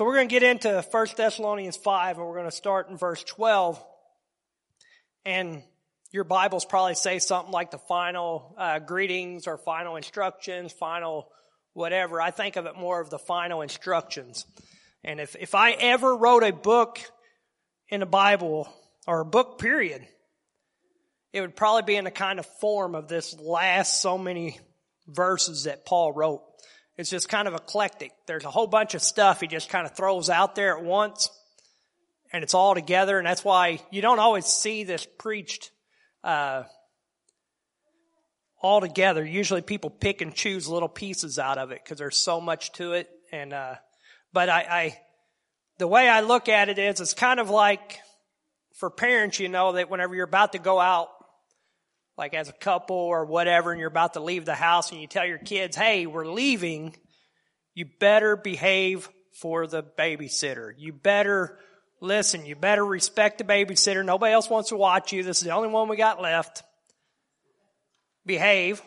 So we're going to get into 1 Thessalonians 5 and we're going to start in verse 12. And your Bibles probably say something like the final uh, greetings or final instructions, final whatever. I think of it more of the final instructions. And if, if I ever wrote a book in the Bible or a book period, it would probably be in the kind of form of this last so many verses that Paul wrote. It's just kind of eclectic. There's a whole bunch of stuff he just kind of throws out there at once and it's all together. And that's why you don't always see this preached, uh, all together. Usually people pick and choose little pieces out of it because there's so much to it. And, uh, but I, I, the way I look at it is it's kind of like for parents, you know, that whenever you're about to go out like as a couple or whatever, and you're about to leave the house and you tell your kids, hey, we're leaving, you better behave for the babysitter. You better listen. You better respect the babysitter. Nobody else wants to watch you. This is the only one we got left. Behave.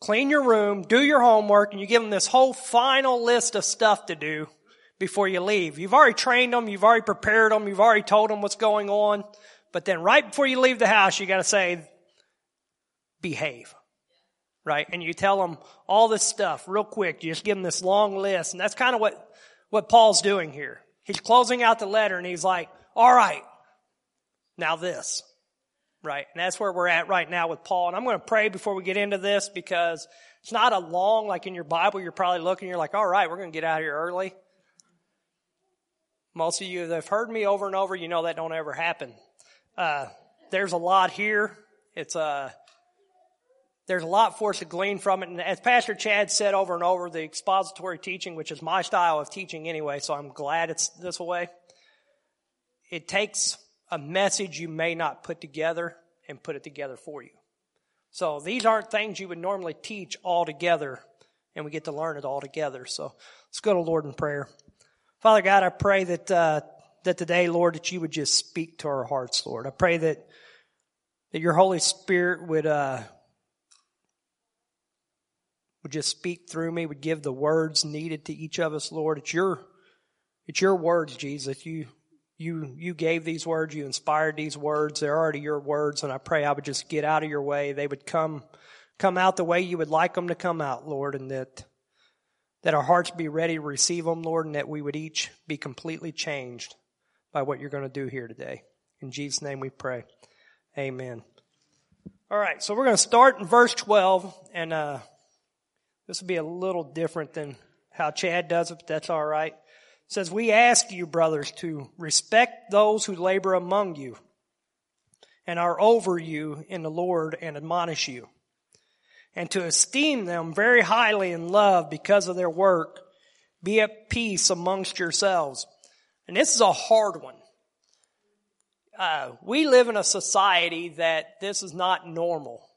Clean your room. Do your homework. And you give them this whole final list of stuff to do before you leave. You've already trained them. You've already prepared them. You've already told them what's going on. But then right before you leave the house, you gotta say, behave. Right? And you tell them all this stuff real quick. You just give them this long list. And that's kind of what, what Paul's doing here. He's closing out the letter and he's like, all right, now this. Right? And that's where we're at right now with Paul. And I'm going to pray before we get into this because it's not a long, like in your Bible, you're probably looking, you're like, all right, we're going to get out of here early. Most of you that have heard me over and over, you know that don't ever happen. Uh, there's a lot here. It's uh, there's a lot for us to glean from it. And as Pastor Chad said over and over, the expository teaching, which is my style of teaching anyway, so I'm glad it's this way. It takes a message you may not put together and put it together for you. So these aren't things you would normally teach all together, and we get to learn it all together. So let's go to Lord in prayer. Father God, I pray that uh, that today, Lord, that you would just speak to our hearts, Lord. I pray that that your Holy Spirit would uh, would just speak through me, would give the words needed to each of us, Lord. It's your it's your words, Jesus. You you you gave these words, you inspired these words. They're already your words, and I pray I would just get out of your way. They would come come out the way you would like them to come out, Lord, and that that our hearts be ready to receive them, Lord, and that we would each be completely changed by what you're going to do here today. In Jesus' name we pray. Amen. All right, so we're going to start in verse 12, and uh, this will be a little different than how Chad does it, but that's all right. It says, We ask you, brothers, to respect those who labor among you and are over you in the Lord and admonish you, and to esteem them very highly in love because of their work. Be at peace amongst yourselves. And this is a hard one. Uh, we live in a society that this is not normal.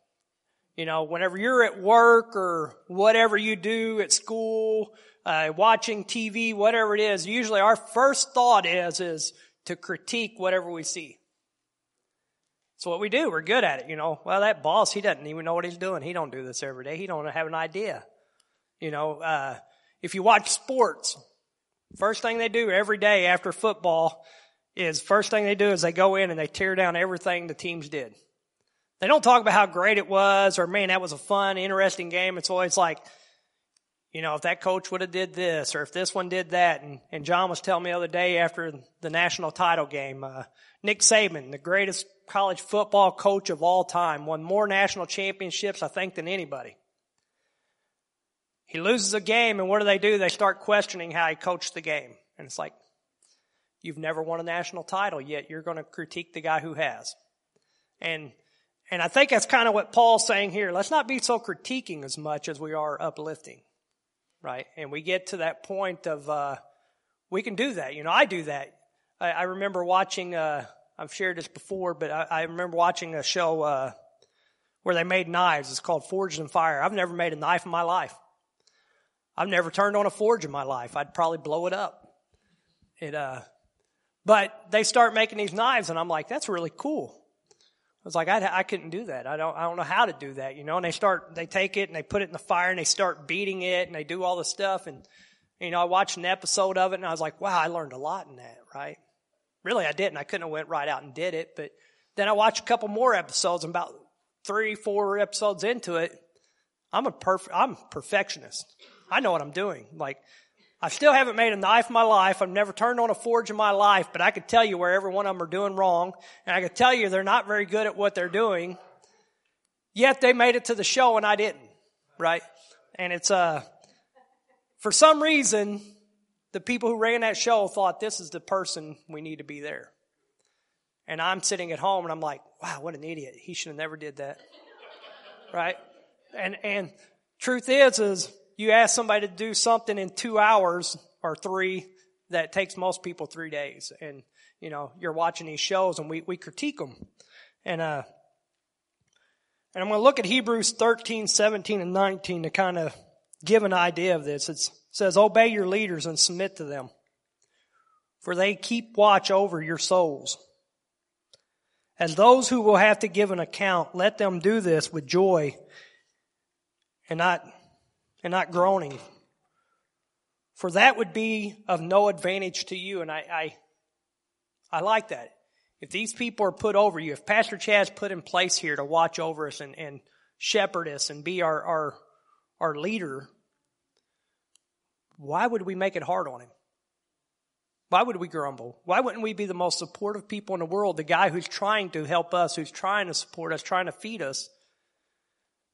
You know, whenever you're at work or whatever you do at school, uh, watching TV, whatever it is, usually our first thought is, is to critique whatever we see. It's what we do. We're good at it. You know, well, that boss, he doesn't even know what he's doing. He don't do this every day. He don't have an idea. You know, uh, if you watch sports, First thing they do every day after football is first thing they do is they go in and they tear down everything the teams did. They don't talk about how great it was or man, that was a fun, interesting game. It's always like, you know, if that coach would have did this or if this one did that. And, and John was telling me the other day after the national title game, uh, Nick Saban, the greatest college football coach of all time, won more national championships, I think, than anybody. He loses a game, and what do they do? They start questioning how he coached the game. And it's like, you've never won a national title, yet you're going to critique the guy who has. And, and I think that's kind of what Paul's saying here. Let's not be so critiquing as much as we are uplifting. Right? And we get to that point of, uh, we can do that. You know, I do that. I, I remember watching, uh, I've shared this before, but I, I remember watching a show, uh, where they made knives. It's called Forged in Fire. I've never made a knife in my life. I've never turned on a forge in my life. I'd probably blow it up. It, uh, but they start making these knives and I'm like, that's really cool. I was like, I, I couldn't do that. I don't, I don't know how to do that, you know, and they start, they take it and they put it in the fire and they start beating it and they do all this stuff and, You know, I watched an episode of it and I was like, wow, I learned a lot in that, right? Really, I didn't. I couldn't have went right out and did it, but then I watched a couple more episodes and about three, four episodes into it, I'm a perf- I'm a perfectionist. I know what I'm doing. Like, I still haven't made a knife in my life. I've never turned on a forge in my life, but I could tell you where every one of them are doing wrong. And I could tell you they're not very good at what they're doing. Yet they made it to the show and I didn't. Right? And it's, uh, for some reason, the people who ran that show thought this is the person we need to be there. And I'm sitting at home and I'm like, wow, what an idiot. He should have never did that. Right? And, and truth is, is you ask somebody to do something in two hours or three that takes most people three days. And, you know, you're watching these shows and we, we critique them. And, uh, and I'm going to look at Hebrews 13, 17, and 19 to kind of give an idea of this. It's, it says, obey your leaders and submit to them, for they keep watch over your souls. As those who will have to give an account, let them do this with joy and not, and not groaning. For that would be of no advantage to you. And I, I, I like that. If these people are put over you, if Pastor Chad's put in place here to watch over us and, and shepherd us and be our, our, our leader, why would we make it hard on him? Why would we grumble? Why wouldn't we be the most supportive people in the world? The guy who's trying to help us, who's trying to support us, trying to feed us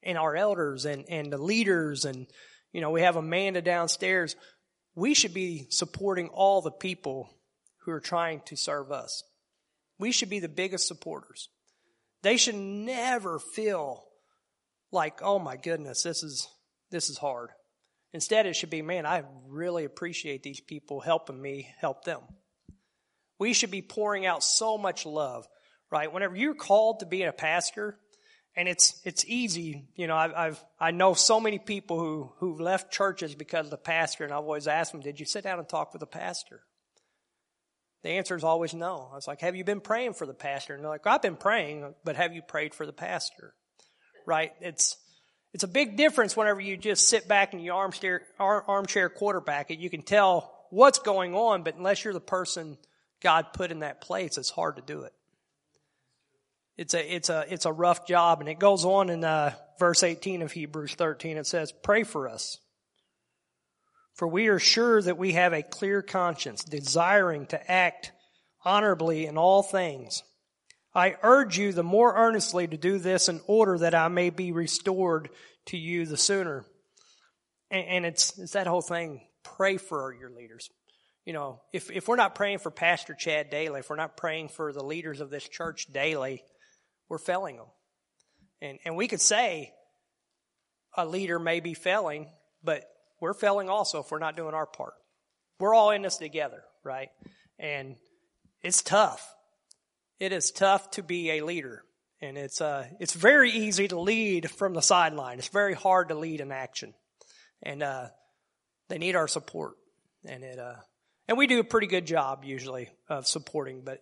and our elders and, and the leaders and, you know, we have Amanda downstairs. We should be supporting all the people who are trying to serve us. We should be the biggest supporters. They should never feel like, oh my goodness, this is, this is hard. Instead, it should be, man, I really appreciate these people helping me help them. We should be pouring out so much love, right? Whenever you're called to be a pastor, and it's it's easy. You know, I've, I've I know so many people who who've left churches because of the pastor, and I've always asked them, "Did you sit down and talk with the pastor?" The answer is always no. I was like, "Have you been praying for the pastor?" And they're like, "I've been praying, but have you prayed for the pastor?" Right? It's it's a big difference whenever you just sit back and you armchair armchair quarterback. You can tell what's going on, but unless you're the person God put in that place, it's hard to do it. It's a, it's a, it's a rough job. And it goes on in uh, verse 18 of Hebrews 13. It says, pray for us. For we are sure that we have a clear conscience, desiring to act honorably in all things. I urge you the more earnestly to do this in order that I may be restored to you the sooner. And, and it's, it's that whole thing. Pray for your leaders. You know, if, if we're not praying for Pastor Chad daily, if we're not praying for the leaders of this church daily, we're failing them. And, and we could say a leader may be failing, but we're failing also if we're not doing our part. We're all in this together, right? And it's tough. It is tough to be a leader. And it's, uh, it's very easy to lead from the sideline. It's very hard to lead in action. And, uh, they need our support. And it, uh, and we do a pretty good job usually of supporting, but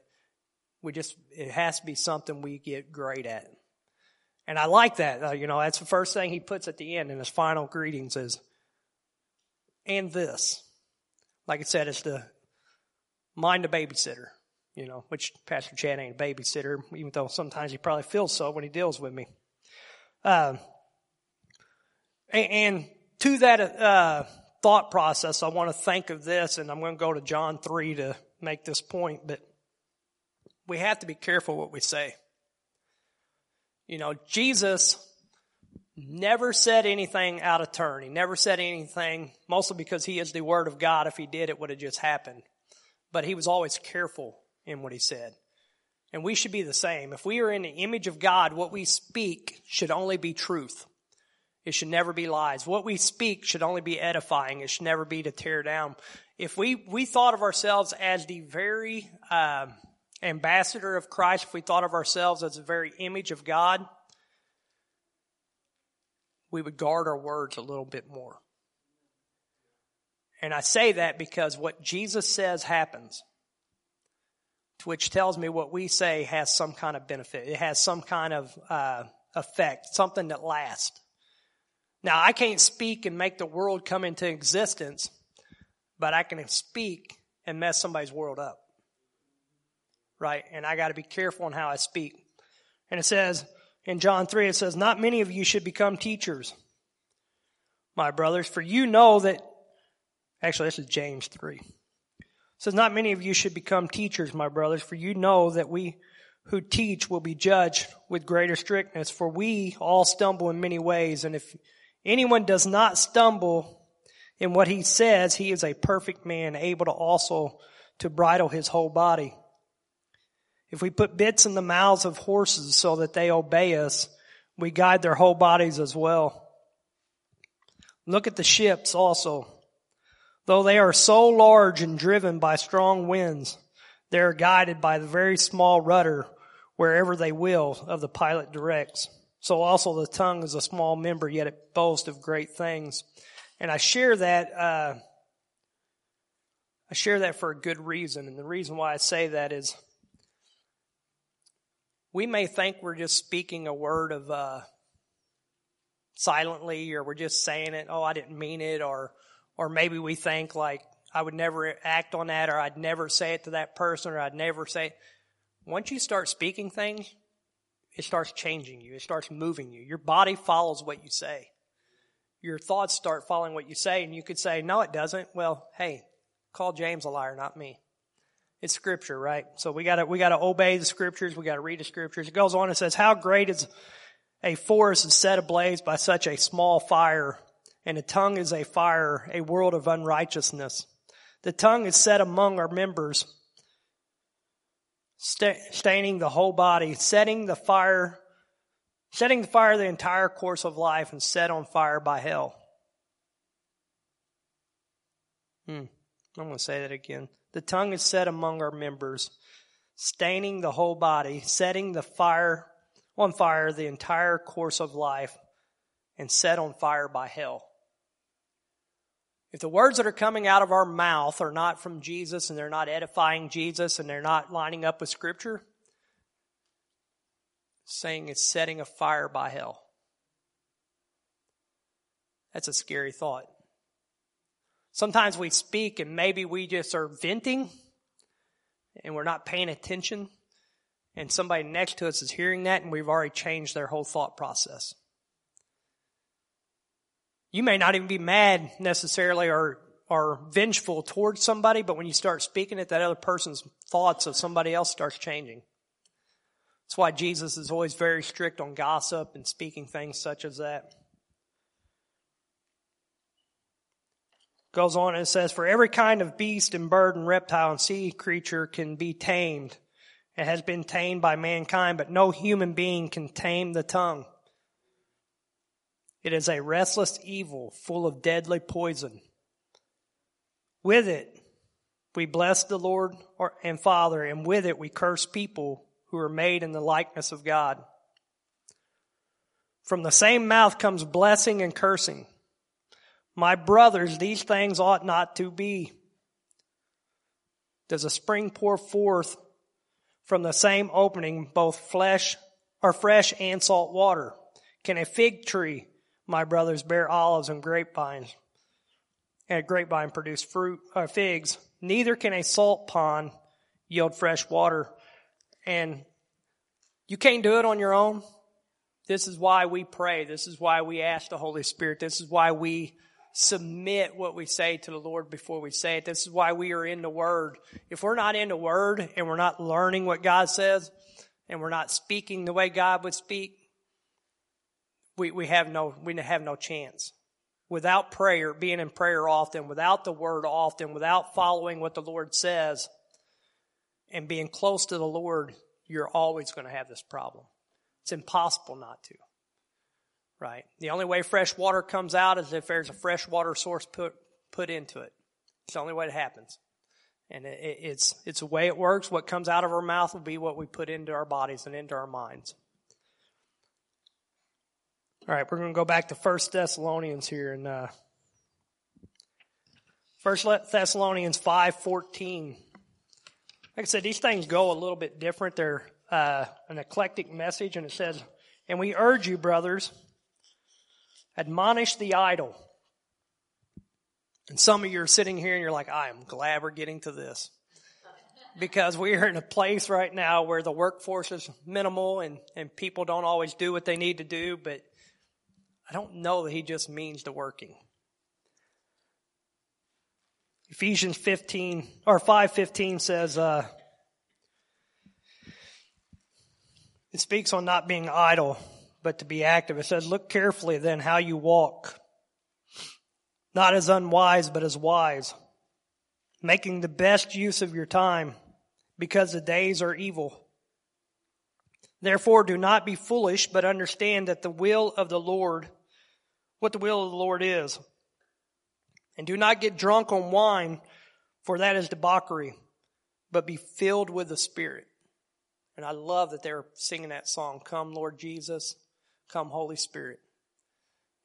we just, it has to be something we get great at. And I like that. Uh, you know, that's the first thing he puts at the end in his final greetings is, and this. Like I said, it's the mind a babysitter, you know, which Pastor Chad ain't a babysitter, even though sometimes he probably feels so when he deals with me. Uh, and, and, to that uh, thought process, I want to think of this, and I'm going to go to John 3 to make this point, but we have to be careful what we say. You know, Jesus never said anything out of turn. He never said anything, mostly because he is the Word of God. If he did, it would have just happened. But he was always careful in what he said. And we should be the same. If we are in the image of God, what we speak should only be truth. It should never be lies. What we speak should only be edifying. It should never be to tear down. If we, we thought of ourselves as the very, uh, ambassador of Christ, if we thought of ourselves as the very image of God, we would guard our words a little bit more. And I say that because what Jesus says happens, which tells me what we say has some kind of benefit. It has some kind of uh, effect, something that lasts. Now, I can't speak and make the world come into existence, but I can speak and mess somebody's world up. Right? And I got to be careful on how I speak. And it says in John 3, it says, Not many of you should become teachers, my brothers, for you know that, actually, this is James 3. It says, Not many of you should become teachers, my brothers, for you know that we who teach will be judged with greater strictness, for we all stumble in many ways, and if anyone does not stumble in what he says, he is a perfect man, able to also to bridle his whole body. If we put bits in the mouths of horses so that they obey us, we guide their whole bodies as well. Look at the ships also. Though they are so large and driven by strong winds, they are guided by the very small rudder wherever they will of the pilot directs. So also the tongue is a small member, yet it boasts of great things. And I share that, uh, I share that for a good reason. And the reason why I say that is we may think we're just speaking a word of, uh, silently or we're just saying it, oh, I didn't mean it, or, or maybe we think like, I would never act on that, or I'd never say it to that person, or I'd never say, once you start speaking things, it starts changing you. It starts moving you. Your body follows what you say. Your thoughts start following what you say, and you could say, no, it doesn't. Well, hey, call James a liar, not me. It's scripture, right? So we gotta, we gotta obey the scriptures. We gotta read the scriptures. It goes on and says, how great is a forest is set ablaze by such a small fire, and a tongue is a fire, a world of unrighteousness. The tongue is set among our members, staining the whole body, setting the fire, setting the fire the entire course of life and set on fire by hell. Hmm. I'm going to say that again. The tongue is set among our members, staining the whole body, setting the fire on fire the entire course of life, and set on fire by hell. If the words that are coming out of our mouth are not from Jesus and they're not edifying Jesus and they're not lining up with Scripture, saying it's setting a fire by hell. That's a scary thought. Sometimes we speak and maybe we just are venting and we're not paying attention, and somebody next to us is hearing that and we've already changed their whole thought process. You may not even be mad necessarily or, or vengeful towards somebody, but when you start speaking it, that other person's thoughts of somebody else starts changing. That's why Jesus is always very strict on gossip and speaking things such as that. Goes on and says, For every kind of beast and bird and reptile and sea creature can be tamed. It has been tamed by mankind, but no human being can tame the tongue. It is a restless evil full of deadly poison. With it, we bless the Lord and Father, and with it, we curse people who are made in the likeness of God. From the same mouth comes blessing and cursing. My brothers, these things ought not to be. Does a spring pour forth from the same opening both flesh or fresh and salt water? Can a fig tree my brothers bear olives and grapevines, and a grapevine produce fruit or uh, figs. Neither can a salt pond yield fresh water. And you can't do it on your own. This is why we pray. This is why we ask the Holy Spirit. This is why we submit what we say to the Lord before we say it. This is why we are in the Word. If we're not in the Word and we're not learning what God says and we're not speaking the way God would speak, we, we have no we have no chance. Without prayer, being in prayer often, without the word often, without following what the Lord says, and being close to the Lord, you're always going to have this problem. It's impossible not to. Right? The only way fresh water comes out is if there's a fresh water source put put into it. It's the only way it happens. And it, it's it's the way it works. What comes out of our mouth will be what we put into our bodies and into our minds. All right, we're going to go back to First Thessalonians here, and uh, First Thessalonians five fourteen. Like I said, these things go a little bit different. They're uh, an eclectic message, and it says, "And we urge you, brothers, admonish the idle, And some of you are sitting here and you're like, I am glad we're getting to this. Because we are in a place right now where the workforce is minimal and, and people don't always do what they need to do, but I don't know that he just means the working. Ephesians 15 or 5:15 says uh, it speaks on not being idle but to be active. It says look carefully then how you walk not as unwise, but as wise, making the best use of your time, because the days are evil. Therefore, do not be foolish, but understand that the will of the Lord, what the will of the Lord is. And do not get drunk on wine, for that is debauchery, but be filled with the Spirit. And I love that they're singing that song, Come, Lord Jesus, come, Holy Spirit.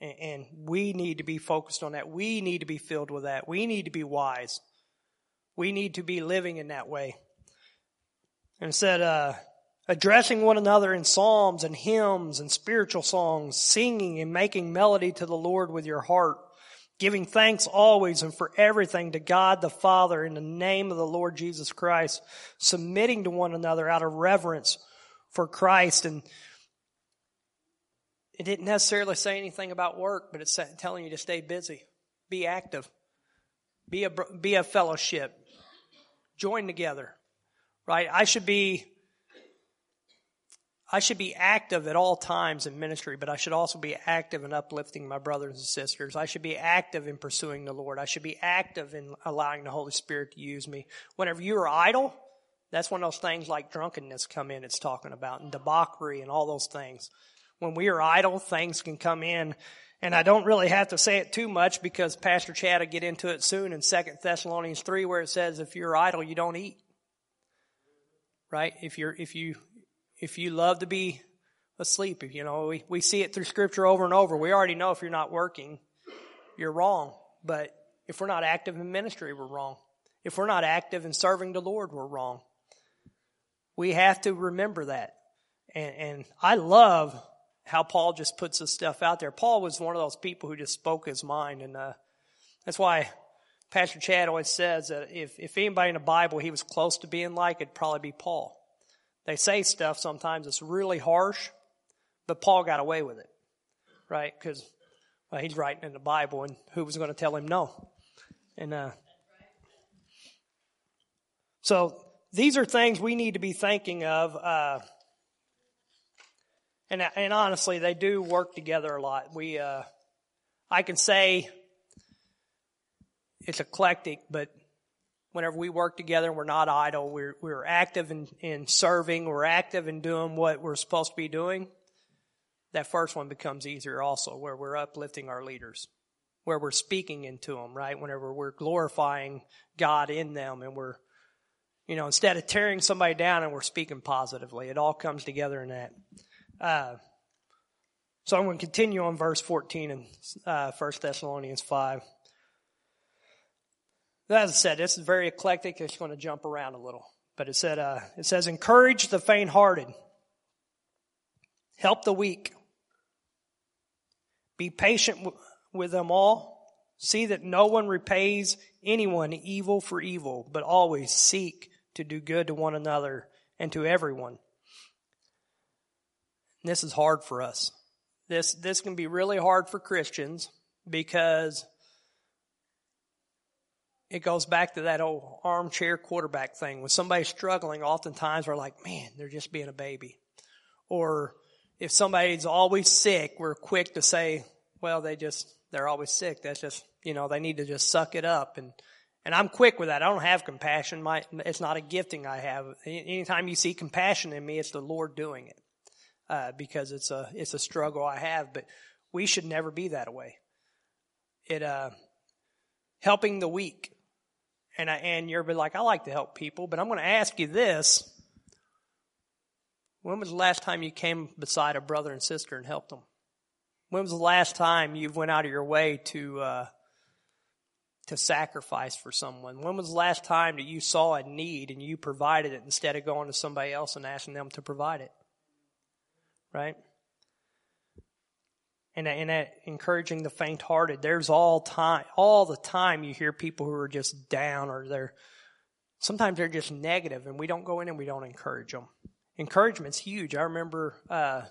And we need to be focused on that. We need to be filled with that. We need to be wise. We need to be living in that way. And said, uh, addressing one another in psalms and hymns and spiritual songs, singing and making melody to the Lord with your heart, giving thanks always and for everything to God the Father in the name of the Lord Jesus Christ, submitting to one another out of reverence for Christ. And it didn't necessarily say anything about work, but it's telling you to stay busy, be active, be a, be a fellowship, join together, right? I should be, I should be active at all times in ministry, but I should also be active in uplifting my brothers and sisters. I should be active in pursuing the Lord. I should be active in allowing the Holy Spirit to use me. Whenever you are idle, that's when those things like drunkenness come in, it's talking about, and debauchery and all those things when we are idle, things can come in. And I don't really have to say it too much because Pastor Chad will get into it soon in 2 Thessalonians 3 where it says if you're idle, you don't eat. Right? If you're, if you, if you love to be asleep, you know, we, we see it through scripture over and over. We already know if you're not working, you're wrong. But if we're not active in ministry, we're wrong. If we're not active in serving the Lord, we're wrong. We have to remember that. And, and I love how Paul just puts this stuff out there. Paul was one of those people who just spoke his mind, and uh, that's why Pastor Chad always says that if if anybody in the Bible he was close to being like, it'd probably be Paul. They say stuff sometimes that's really harsh, but Paul got away with it, right? Because well, he's writing in the Bible, and who was going to tell him no? And uh, so these are things we need to be thinking of. Uh, and and honestly, they do work together a lot. We, uh, I can say it's eclectic, but whenever we work together, we're not idle. We're we're active in in serving. We're active in doing what we're supposed to be doing. That first one becomes easier also, where we're uplifting our leaders, where we're speaking into them, right? Whenever we're glorifying God in them, and we're you know, instead of tearing somebody down and we're speaking positively, it all comes together in that. Uh, so I'm going to continue on verse 14 in uh, 1 Thessalonians 5. As I said, this is very eclectic. It's going to jump around a little. But it said, uh, it says, encourage the faint-hearted. Help the weak. Be patient w- with them all. See that no one repays anyone evil for evil, but always seek to do good to one another and to everyone. This is hard for us. This, this can be really hard for Christians because it goes back to that old armchair quarterback thing. When somebody's struggling, oftentimes we're like, man, they're just being a baby. Or if somebody's always sick, we're quick to say, well, they just, they're always sick. That's just, you know, they need to just suck it up. And, and I'm quick with that. I don't have compassion. My, it's not a gifting I have. Anytime you see compassion in me, it's the Lord doing it uh, because it's a it's a struggle I have. But we should never be that way. It uh, helping the weak, and I, and you're like I like to help people, but I'm going to ask you this: When was the last time you came beside a brother and sister and helped them? When was the last time you went out of your way to uh, to sacrifice for someone? When was the last time that you saw a need and you provided it instead of going to somebody else and asking them to provide it? Right? and, and that encouraging the faint hearted. There's all time, all the time you hear people who are just down or they're, sometimes they're just negative and we don't go in and we don't encourage them. Encouragement's huge. I remember, uh,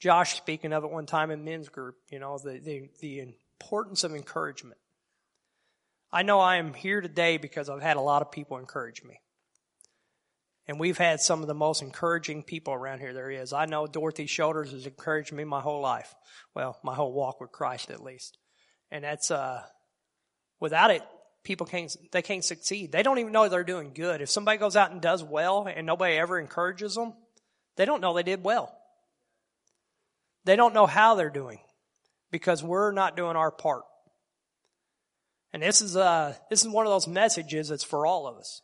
Josh speaking of it one time in men's group, you know, the, the, the importance of encouragement. I know I am here today because I've had a lot of people encourage me. And we've had some of the most encouraging people around here there is. I know Dorothy Shoulders has encouraged me my whole life. Well, my whole walk with Christ at least. And that's, uh, without it, people can't, they can't succeed. They don't even know they're doing good. If somebody goes out and does well and nobody ever encourages them, they don't know they did well. They don't know how they're doing because we're not doing our part. And this is, uh, this is one of those messages that's for all of us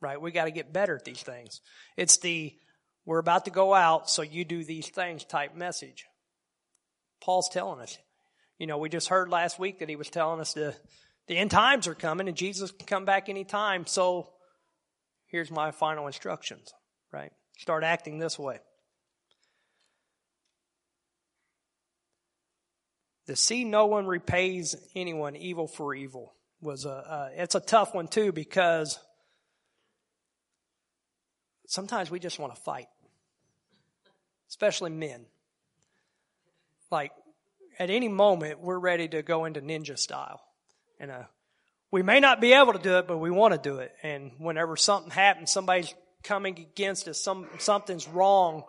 right? We got to get better at these things. It's the, we're about to go out, so you do these things type message. Paul's telling us. You know, we just heard last week that he was telling us the, the end times are coming and Jesus can come back anytime. So here's my final instructions, right? Start acting this way. The see no one repays anyone evil for evil was a, uh, it's a tough one too because sometimes we just want to fight, especially men. Like, at any moment, we're ready to go into ninja style. And uh, we may not be able to do it, but we want to do it. And whenever something happens, somebody's coming against us, some, something's wrong,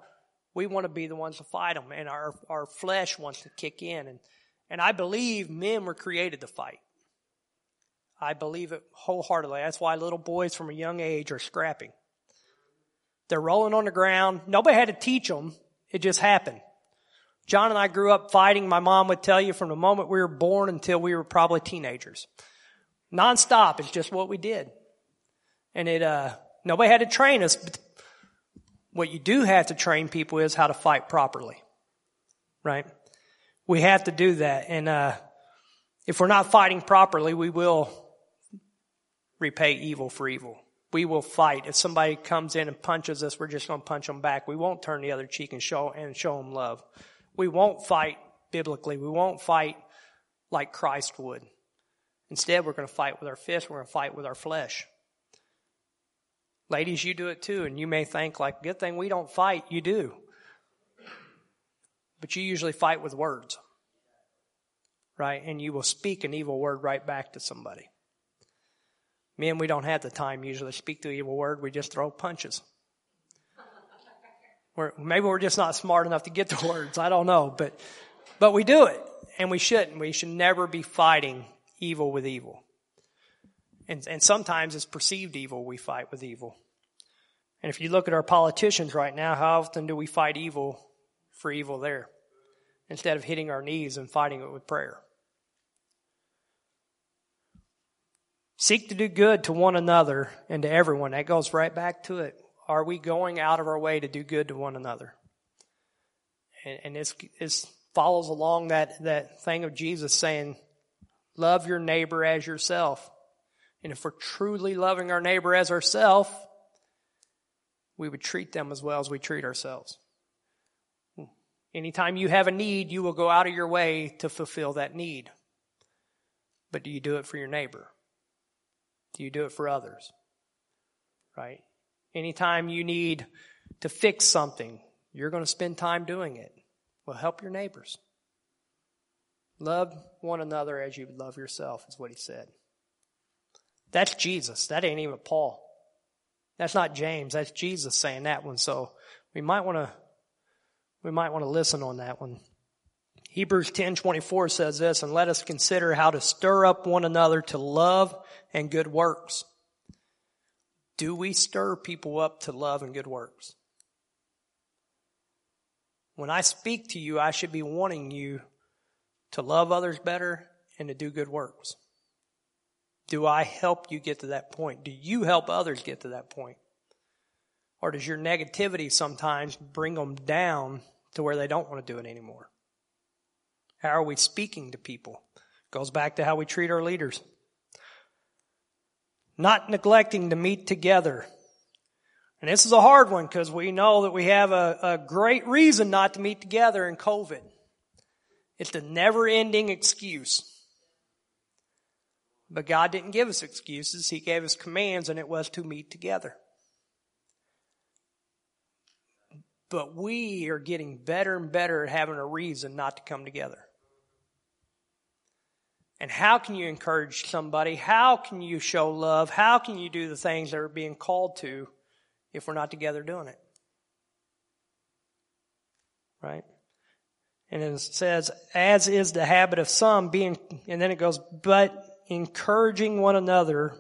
we want to be the ones to fight them. And our, our flesh wants to kick in. And, and I believe men were created to fight. I believe it wholeheartedly. That's why little boys from a young age are scrapping. They're rolling on the ground. Nobody had to teach them. It just happened. John and I grew up fighting. My mom would tell you from the moment we were born until we were probably teenagers. Nonstop. It's just what we did. And it, uh, nobody had to train us. But what you do have to train people is how to fight properly. Right? We have to do that. And, uh, if we're not fighting properly, we will repay evil for evil we will fight. If somebody comes in and punches us, we're just going to punch them back. We won't turn the other cheek and show and show them love. We won't fight biblically. We won't fight like Christ would. Instead, we're going to fight with our fists. We're going to fight with our flesh. Ladies, you do it too, and you may think like, good thing we don't fight. You do. But you usually fight with words. Right? And you will speak an evil word right back to somebody. Men, we don't have the time usually to speak the evil word. We just throw punches. We're, maybe we're just not smart enough to get the words. I don't know, but, but we do it and we shouldn't. We should never be fighting evil with evil. And, and sometimes it's perceived evil we fight with evil. And if you look at our politicians right now, how often do we fight evil for evil there? Instead of hitting our knees and fighting it with prayer. Seek to do good to one another and to everyone. That goes right back to it. Are we going out of our way to do good to one another? And, and follows along that, that thing of Jesus saying, love your neighbor as yourself. And if we're truly loving our neighbor as ourselves, we would treat them as well as we treat ourselves. Anytime you have a need, you will go out of your way to fulfill that need. But do you do it for your neighbor? Do you do it for others? Right? Anytime you need to fix something, you're going to spend time doing it. Well, help your neighbors. Love one another as you love yourself, is what he said. That's Jesus. That ain't even Paul. That's not James. That's Jesus saying that one. So we might want to, we might want to listen on that one. Hebrews 10:24 says this, and let us consider how to stir up one another to love and good works. Do we stir people up to love and good works? When I speak to you, I should be wanting you to love others better and to do good works. Do I help you get to that point? Do you help others get to that point? Or does your negativity sometimes bring them down to where they don't want to do it anymore? How are we speaking to people? Goes back to how we treat our leaders. Not neglecting to meet together. And this is a hard one because we know that we have a, a great reason not to meet together in COVID. It's the never ending excuse. But God didn't give us excuses. He gave us commands and it was to meet together. But we are getting better and better at having a reason not to come together. And how can you encourage somebody? How can you show love? How can you do the things that are being called to if we're not together doing it? Right? And it says, as is the habit of some being, and then it goes, but encouraging one another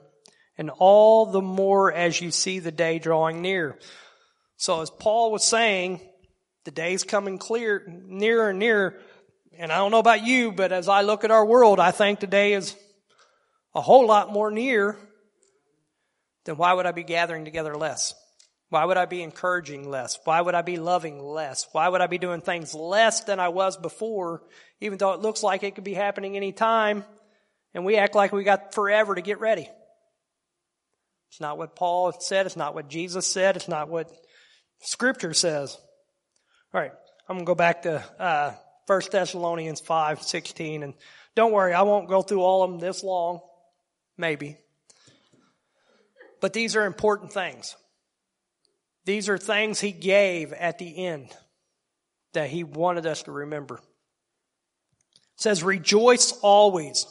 and all the more as you see the day drawing near. So as Paul was saying, the day's coming clear, nearer and nearer. And I don't know about you, but as I look at our world, I think today is a whole lot more near. Then why would I be gathering together less? Why would I be encouraging less? Why would I be loving less? Why would I be doing things less than I was before, even though it looks like it could be happening any time, and we act like we got forever to get ready? It's not what Paul said. It's not what Jesus said. It's not what Scripture says. All right, I'm going to go back to uh, 1 Thessalonians 5, 16. And don't worry, I won't go through all of them this long. Maybe. But these are important things. These are things he gave at the end that he wanted us to remember. It says, rejoice always.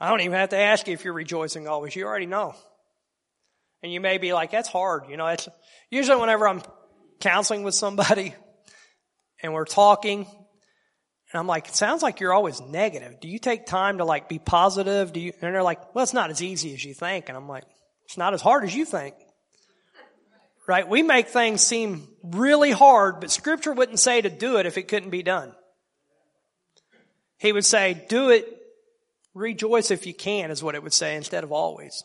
I don't even have to ask you if you're rejoicing always. You already know. And you may be like, that's hard. You know, it's usually whenever I'm counseling with somebody and we're talking and I'm like, it sounds like you're always negative. Do you take time to like be positive? Do you, and they're like, well, it's not as easy as you think. And I'm like, it's not as hard as you think. Right? We make things seem really hard, but scripture wouldn't say to do it if it couldn't be done. He would say, do it, rejoice if you can is what it would say instead of always.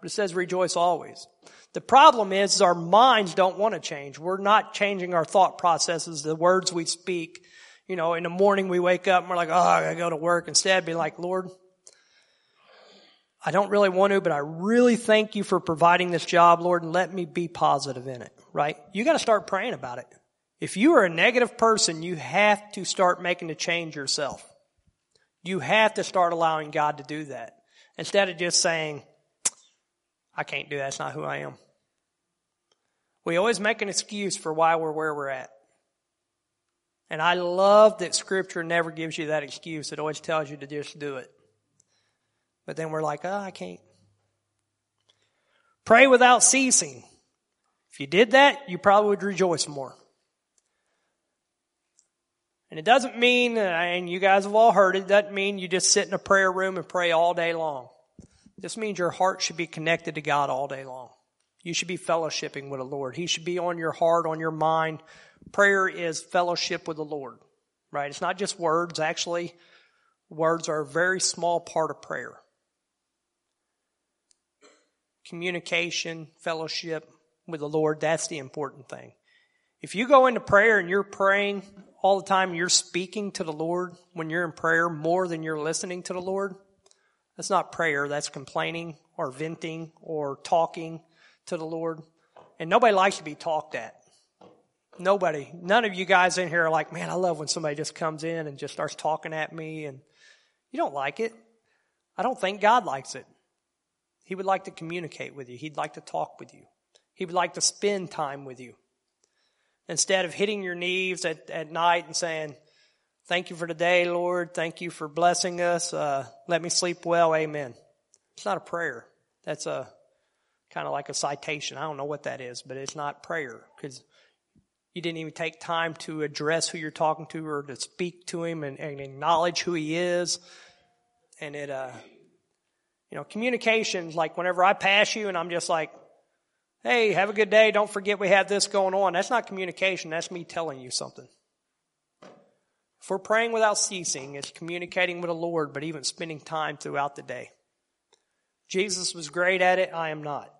But it says rejoice always. The problem is, is our minds don't want to change. We're not changing our thought processes, the words we speak. You know, in the morning we wake up and we're like, oh, I gotta go to work. Instead, be like, Lord, I don't really want to, but I really thank you for providing this job, Lord, and let me be positive in it, right? You gotta start praying about it. If you are a negative person, you have to start making the change yourself. You have to start allowing God to do that. Instead of just saying, I can't do that. It's not who I am. We always make an excuse for why we're where we're at. And I love that scripture never gives you that excuse. It always tells you to just do it. But then we're like, oh, I can't. Pray without ceasing. If you did that, you probably would rejoice more. And it doesn't mean, and you guys have all heard it, doesn't mean you just sit in a prayer room and pray all day long. This means your heart should be connected to God all day long. You should be fellowshipping with the Lord. He should be on your heart, on your mind. Prayer is fellowship with the Lord, right? It's not just words. Actually, words are a very small part of prayer. Communication, fellowship with the Lord, that's the important thing. If you go into prayer and you're praying all the time, you're speaking to the Lord when you're in prayer more than you're listening to the Lord, that's not prayer, that's complaining or venting or talking to the Lord. And nobody likes to be talked at. Nobody. None of you guys in here are like, man, I love when somebody just comes in and just starts talking at me and you don't like it. I don't think God likes it. He would like to communicate with you. He'd like to talk with you. He would like to spend time with you. Instead of hitting your knees at, at night and saying, Thank you for today, Lord. Thank you for blessing us. Uh, let me sleep well. Amen. It's not a prayer. That's a kind of like a citation. I don't know what that is, but it's not prayer because you didn't even take time to address who you're talking to or to speak to him and, and acknowledge who he is. And it, uh, you know, communications, like whenever I pass you and I'm just like, hey, have a good day. Don't forget we have this going on. That's not communication. That's me telling you something. We're praying without ceasing, it's communicating with the Lord, but even spending time throughout the day. Jesus was great at it. I am not.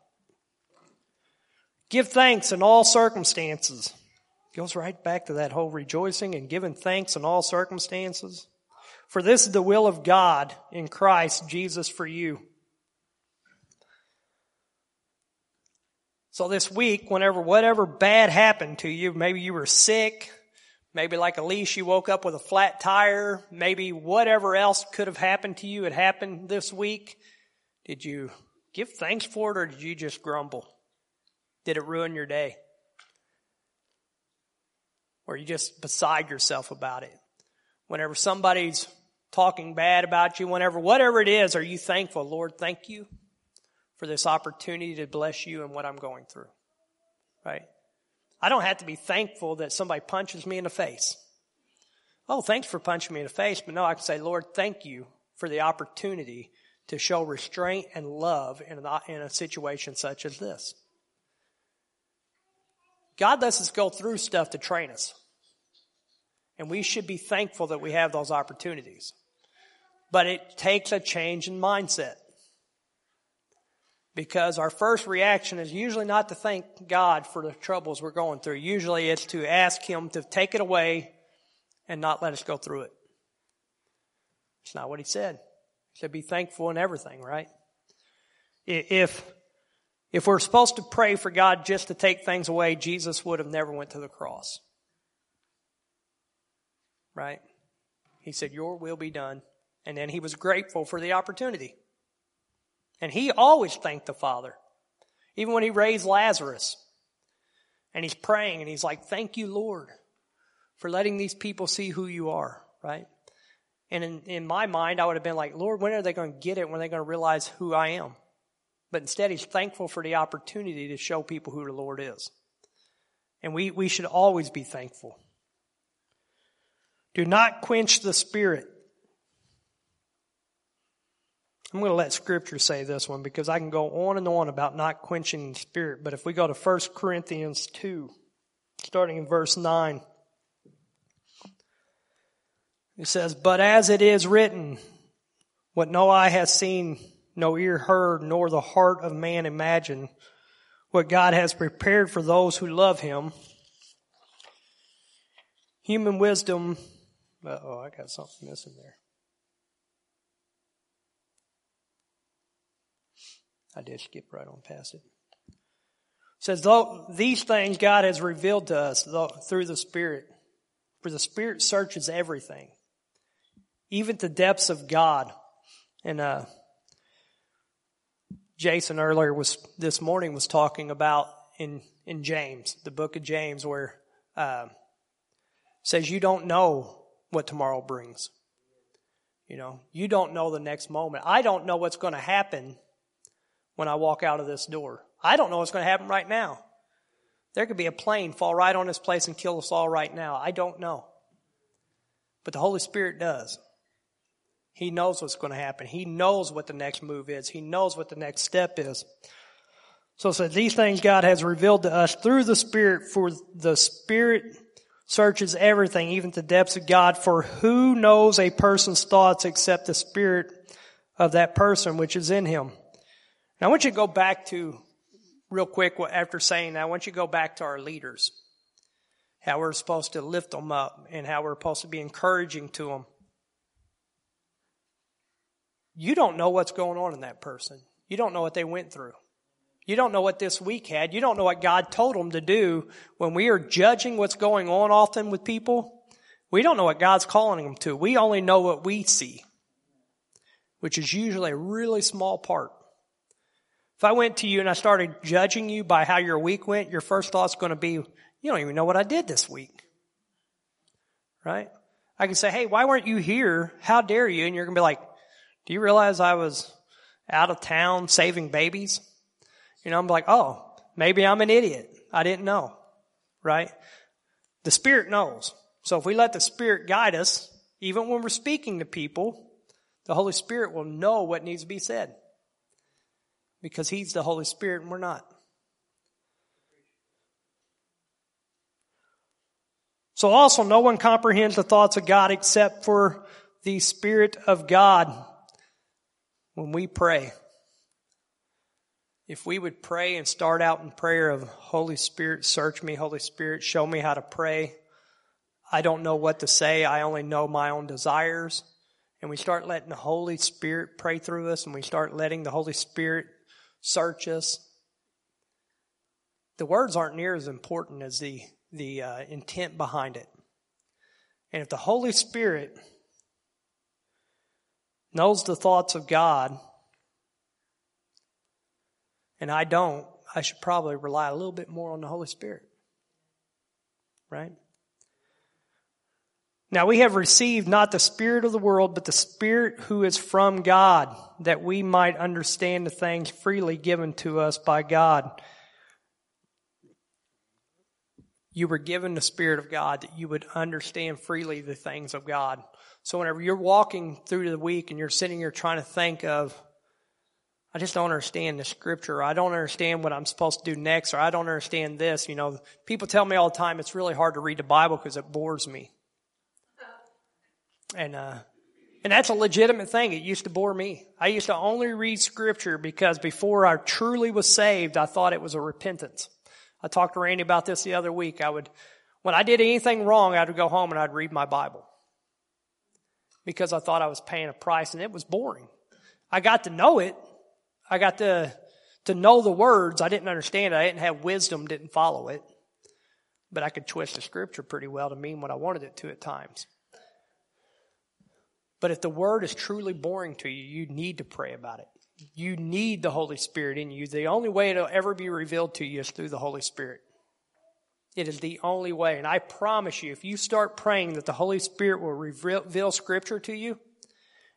Give thanks in all circumstances. Goes right back to that whole rejoicing and giving thanks in all circumstances. For this is the will of God in Christ Jesus for you. So this week, whenever whatever bad happened to you, maybe you were sick, Maybe like Elise, you woke up with a flat tire. Maybe whatever else could have happened to you it happened this week. Did you give thanks for it or did you just grumble? Did it ruin your day? Or you just beside yourself about it? Whenever somebody's talking bad about you, whenever, whatever it is, are you thankful? Lord, thank you for this opportunity to bless you and what I'm going through. Right? I don't have to be thankful that somebody punches me in the face. Oh, thanks for punching me in the face. But no, I can say, Lord, thank you for the opportunity to show restraint and love in a, in a situation such as this. God lets us go through stuff to train us. And we should be thankful that we have those opportunities. But it takes a change in mindset because our first reaction is usually not to thank God for the troubles we're going through. Usually it's to ask Him to take it away and not let us go through it. It's not what He said. He said, be thankful in everything, right? If, if we're supposed to pray for God just to take things away, Jesus would have never went to the cross. Right? He said, your will be done. And then he was grateful for the opportunity. And he always thanked the Father. Even when he raised Lazarus. And he's praying and he's like, Thank you, Lord, for letting these people see who you are, right? And in, in my mind, I would have been like, Lord, when are they going to get it? When are they going to realize who I am? But instead, he's thankful for the opportunity to show people who the Lord is. And we, we should always be thankful. Do not quench the spirit. I'm going to let scripture say this one because I can go on and on about not quenching the spirit. But if we go to 1 Corinthians 2, starting in verse 9, it says, But as it is written, what no eye has seen, no ear heard, nor the heart of man imagined, what God has prepared for those who love him. Human wisdom, oh, I got something missing there. I did skip right on past it. it says, though these things God has revealed to us through the Spirit, for the Spirit searches everything, even the depths of God. And uh, Jason earlier was this morning was talking about in in James, the book of James, where uh, says you don't know what tomorrow brings. You know, you don't know the next moment. I don't know what's going to happen when I walk out of this door. I don't know what's going to happen right now. There could be a plane fall right on this place and kill us all right now. I don't know. But the Holy Spirit does. He knows what's going to happen. He knows what the next move is. He knows what the next step is. So says, these things God has revealed to us through the Spirit, for the Spirit searches everything, even the depths of God. For who knows a person's thoughts except the Spirit of that person which is in him? Now, I want you to go back to, real quick, after saying that, I want you to go back to our leaders. How we're supposed to lift them up and how we're supposed to be encouraging to them. You don't know what's going on in that person. You don't know what they went through. You don't know what this week had. You don't know what God told them to do. When we are judging what's going on often with people, we don't know what God's calling them to. We only know what we see, which is usually a really small part. If I went to you and I started judging you by how your week went, your first thought's going to be, you don't even know what I did this week. Right? I can say, hey, why weren't you here? How dare you? And you're going to be like, do you realize I was out of town saving babies? You know, I'm like, oh, maybe I'm an idiot. I didn't know. Right? The Spirit knows. So if we let the Spirit guide us, even when we're speaking to people, the Holy Spirit will know what needs to be said because He's the Holy Spirit and we're not. So also, no one comprehends the thoughts of God except for the Spirit of God when we pray. If we would pray and start out in prayer of Holy Spirit, search me, Holy Spirit, show me how to pray. I don't know what to say. I only know my own desires. And we start letting the Holy Spirit pray through us and we start letting the Holy Spirit search us. The words aren't near as important as the, the uh, intent behind it. And if the Holy Spirit knows the thoughts of God, and I don't, I should probably rely a little bit more on the Holy Spirit. Right? Now we have received not the Spirit of the world, but the Spirit who is from God, that we might understand the things freely given to us by God. You were given the Spirit of God that you would understand freely the things of God. So whenever you're walking through the week and you're sitting here trying to think of, I just don't understand the scripture. I don't understand what I'm supposed to do next, or I don't understand this. You know, people tell me all the time it's really hard to read the Bible because it bores me. And, uh, and that's a legitimate thing. It used to bore me. I used to only read scripture because before I truly was saved, I thought it was a repentance. I talked to Randy about this the other week. I would, when I did anything wrong, I would go home and I'd read my Bible because I thought I was paying a price and it was boring. I got to know it. I got to, to know the words. I didn't understand it. I didn't have wisdom, didn't follow it. But I could twist the scripture pretty well to mean what I wanted it to at times. But if the word is truly boring to you, you need to pray about it. You need the Holy Spirit in you. The only way it'll ever be revealed to you is through the Holy Spirit. It is the only way. And I promise you, if you start praying that the Holy Spirit will reveal Scripture to you,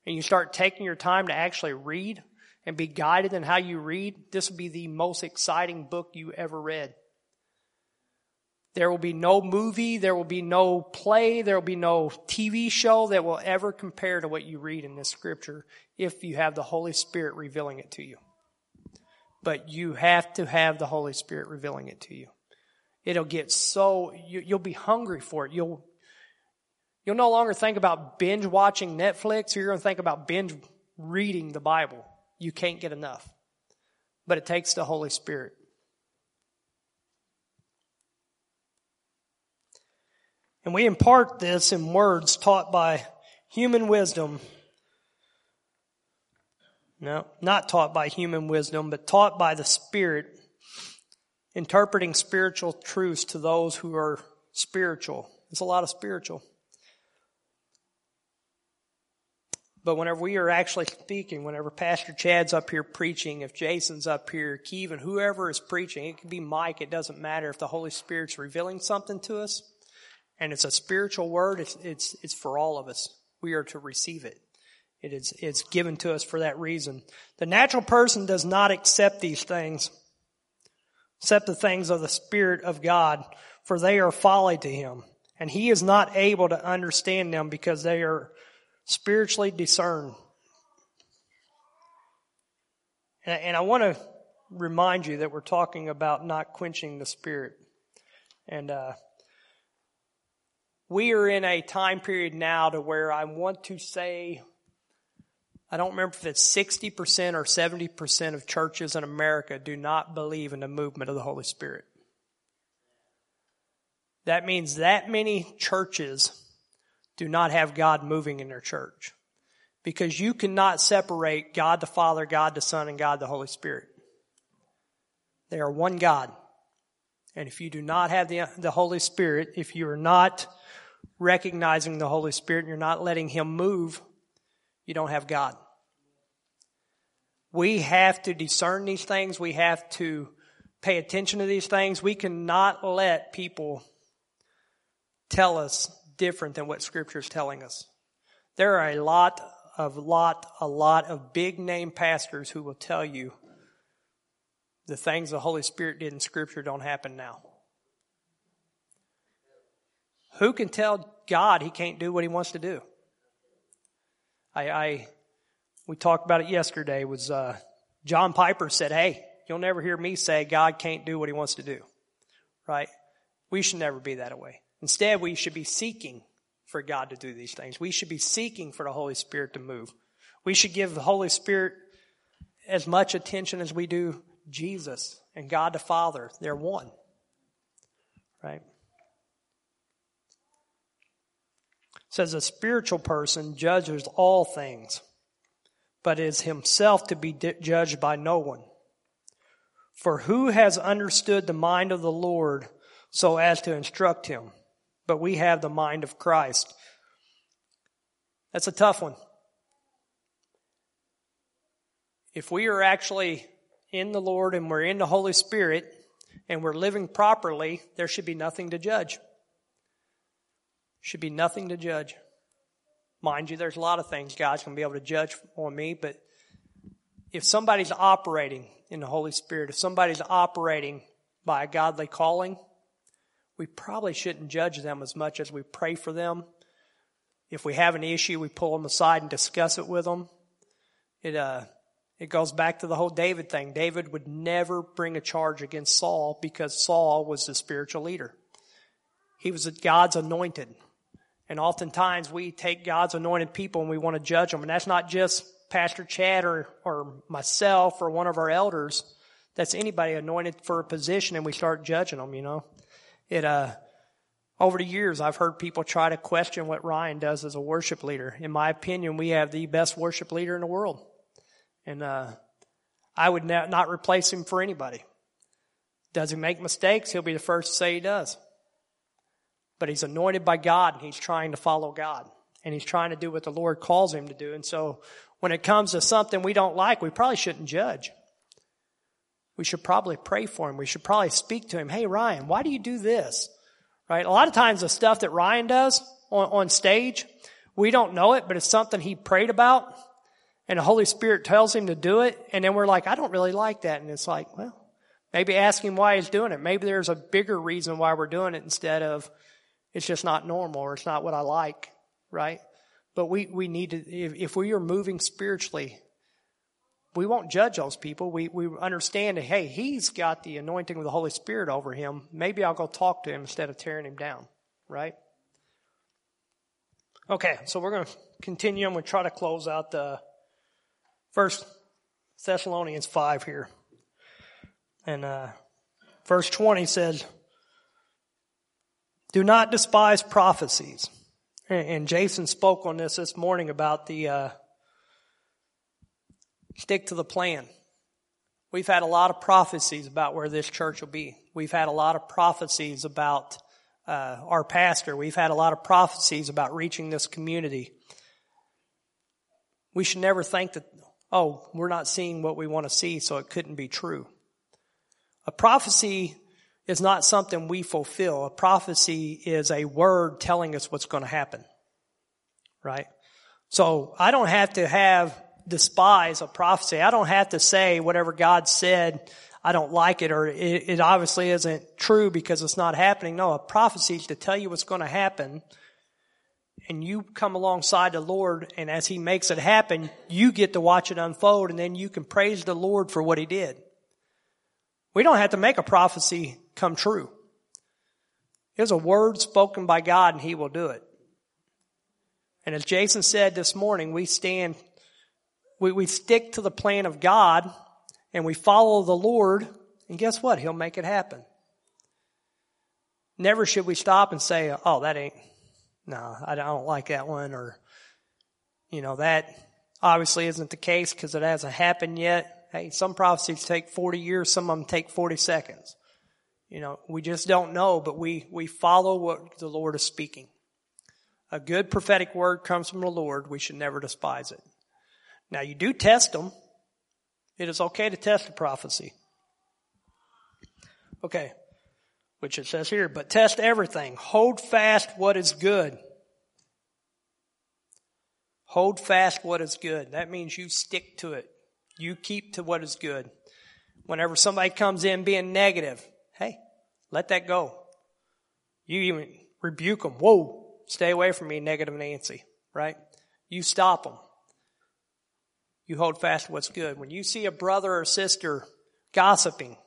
and you start taking your time to actually read and be guided in how you read, this will be the most exciting book you ever read. There will be no movie, there will be no play, there will be no TV show that will ever compare to what you read in this scripture if you have the Holy Spirit revealing it to you. But you have to have the Holy Spirit revealing it to you. It'll get so, you, will be hungry for it. You'll, you'll no longer think about binge watching Netflix, or you're going to think about binge reading the Bible. You can't get enough. But it takes the Holy Spirit. And we impart this in words taught by human wisdom. No, not taught by human wisdom, but taught by the Spirit, interpreting spiritual truths to those who are spiritual. It's a lot of spiritual. But whenever we are actually speaking, whenever Pastor Chad's up here preaching, if Jason's up here, Kevin, whoever is preaching, it could be Mike, it doesn't matter if the Holy Spirit's revealing something to us and it's a spiritual word. It's, it's, it's for all of us. We are to receive it. It is, it's given to us for that reason. The natural person does not accept these things, except the things of the Spirit of God, for they are folly to him. And he is not able to understand them because they are spiritually discerned. And, and I want to remind you that we're talking about not quenching the Spirit. And, uh, we are in a time period now to where I want to say, I don't remember if it's 60% or 70% of churches in America do not believe in the movement of the Holy Spirit. That means that many churches do not have God moving in their church. Because you cannot separate God the Father, God the Son, and God the Holy Spirit. They are one God. And if you do not have the, the Holy Spirit, if you are not recognizing the Holy Spirit and you're not letting Him move, you don't have God. We have to discern these things. We have to pay attention to these things. We cannot let people tell us different than what Scripture is telling us. There are a lot of lot, a lot of big name pastors who will tell you the things the Holy Spirit did in Scripture don't happen now. Who can tell God he can't do what he wants to do? I, I we talked about it yesterday. Was uh, John Piper said, "Hey, you'll never hear me say God can't do what he wants to do." Right? We should never be that way. Instead, we should be seeking for God to do these things. We should be seeking for the Holy Spirit to move. We should give the Holy Spirit as much attention as we do Jesus and God the Father. They're one. Right? Says a spiritual person judges all things, but is himself to be judged by no one. For who has understood the mind of the Lord so as to instruct him? but we have the mind of Christ. That's a tough one. If we are actually in the Lord and we're in the Holy Spirit and we're living properly, there should be nothing to judge. Should be nothing to judge. Mind you, there's a lot of things God's going to be able to judge on me, but if somebody's operating in the Holy Spirit, if somebody's operating by a godly calling, we probably shouldn't judge them as much as we pray for them. If we have an issue, we pull them aside and discuss it with them. It, uh, it goes back to the whole David thing. David would never bring a charge against Saul because Saul was the spiritual leader. He was God's anointed. And oftentimes we take God's anointed people and we want to judge them. And that's not just Pastor Chad or, or myself or one of our elders. That's anybody anointed for a position and we start judging them, you know. It, uh, over the years, I've heard people try to question what Ryan does as a worship leader. In my opinion, we have the best worship leader in the world. And, uh, I would not replace him for anybody. Does he make mistakes? He'll be the first to say he does. But he's anointed by God and he's trying to follow God. And he's trying to do what the Lord calls him to do. And so when it comes to something we don't like, we probably shouldn't judge we should probably pray for him. We should probably speak to him. Hey, Ryan, why do you do this? Right? A lot of times the stuff that Ryan does on, on stage, we don't know it, but it's something he prayed about and the Holy Spirit tells him to do it. And then we're like, I don't really like that. And it's like, well, maybe ask him why he's doing it. Maybe there's a bigger reason why we're doing it instead of it's just not normal or it's not what I like. Right? But we, we need to, if, if we are moving spiritually, we won't judge those people. We, we understand that, hey, he's got the anointing of the Holy Spirit over him. Maybe I'll go talk to him instead of tearing him down, right? Okay, so we're going to continue and we try to close out the first Thessalonians 5 here. And uh, verse 20 says, Do not despise prophecies. And, Jason spoke on this this morning about the. Uh, Stick to the plan. We've had a lot of prophecies about where this church will be. We've had a lot of prophecies about uh, our pastor. We've had a lot of prophecies about reaching this community. We should never think that, oh, we're not seeing what we want to see, so it couldn't be true. A prophecy is not something we fulfill. A prophecy is a word telling us what's going to happen. Right? So I don't have to have despise a prophecy. I don't have to say whatever God said, I don't like it or it, it obviously isn't true because it's not happening. No, a prophecy is to tell you what's going to happen and you come alongside the Lord and as He makes it happen, you get to watch it unfold and then you can praise the Lord for what He did. We don't have to make a prophecy come true. It's a word spoken by God and He will do it. And as Jason said this morning, we stand we, we stick to the plan of God and we follow the Lord, and guess what? He'll make it happen. Never should we stop and say, oh, that ain't, no, I don't like that one, or, you know, that obviously isn't the case because it hasn't happened yet. Hey, some prophecies take 40 years, some of them take 40 seconds. You know, we just don't know, but we, we follow what the Lord is speaking. A good prophetic word comes from the Lord. We should never despise it. Now you do test them. It is okay to test a prophecy. Okay. Which it says here, but test everything. Hold fast what is good. Hold fast what is good. That means you stick to it. You keep to what is good. Whenever somebody comes in being negative, hey, let that go. You even rebuke them. Whoa, stay away from me, negative Nancy, right? You stop them you hold fast to what's good. When you see a brother or sister gossiping,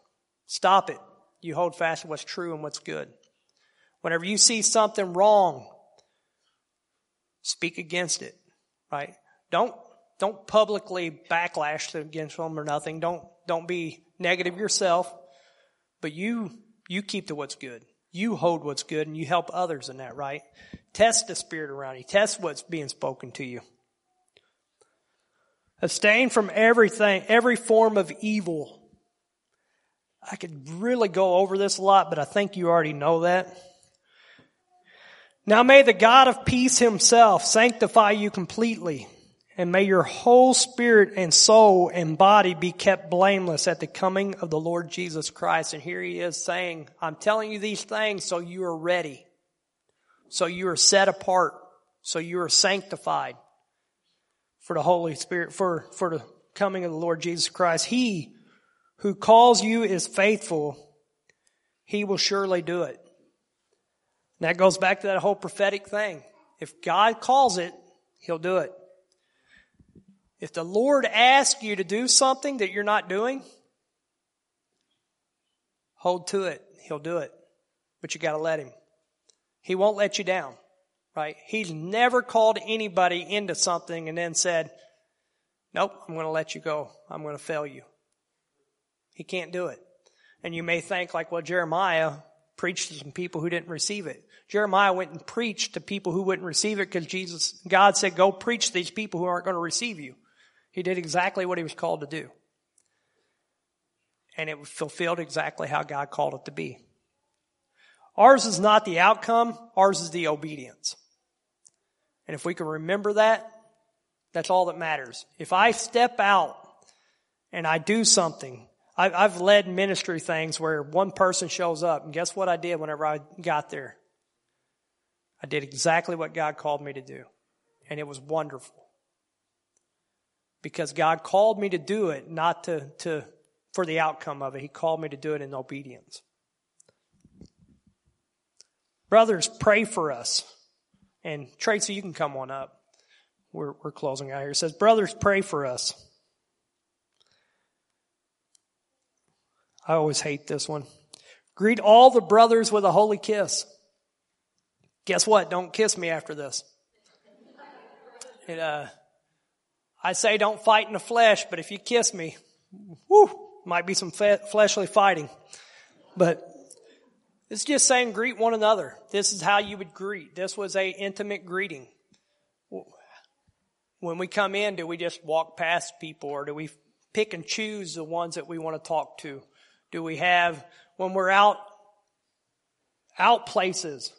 stop it. You hold fast to what's true and what's good. Whenever you see something wrong, speak against it, right? Don't, don't publicly backlash against them or nothing. Don't, don't be negative yourself, but you, you keep to what's good. You hold what's good and you help others in that, right? Test the spirit around you. Test what's being spoken to you. Abstain from everything, every form of evil. I could really go over this a lot, but I think you already know that. Now may the God of peace himself sanctify you completely, and may your whole spirit and soul and body be kept blameless at the coming of the Lord Jesus Christ. And here he is saying, I'm telling you these things so you are ready. So you are set apart. So you are sanctified for the Holy Spirit, for, for the coming of the Lord Jesus Christ. He who calls you is faithful. He will surely do it. And that goes back to that whole prophetic thing. If God calls it, He'll do it. If the Lord asks you to do something that you're not doing, hold to it. He'll do it. But you gotta let Him. He won't let you down, right? He's never called anybody into something and then said, nope, I'm gonna let you go. I'm gonna fail you. He can't do it. And you may think like, well, Jeremiah preached to some people who didn't receive it. Jeremiah went and preached to people who wouldn't receive it because Jesus, God said, go preach to these people who aren't going to receive you. He did exactly what he was called to do. And it fulfilled exactly how God called it to be. Ours is not the outcome, ours is the obedience. And if we can remember that, that's all that matters. If I step out and I do something I've led ministry things where one person shows up, and guess what I did whenever I got there? I did exactly what God called me to do. And it was wonderful. Because God called me to do it, not to, to, for the outcome of it. He called me to do it in obedience. Brothers, pray for us. And Tracy, you can come on up. We're, we're closing out here. It says, Brothers, pray for us. I always hate this one. Greet all the brothers with a holy kiss. Guess what? Don't kiss me after this. It, uh, I say don't fight in the flesh, but if you kiss me, whoo, might be some fleshly fighting. But it's just saying greet one another. This is how you would greet. This was a intimate greeting. When we come in, do we just walk past people or do we pick and choose the ones that we want to talk to? Do we have, when we're out, out places,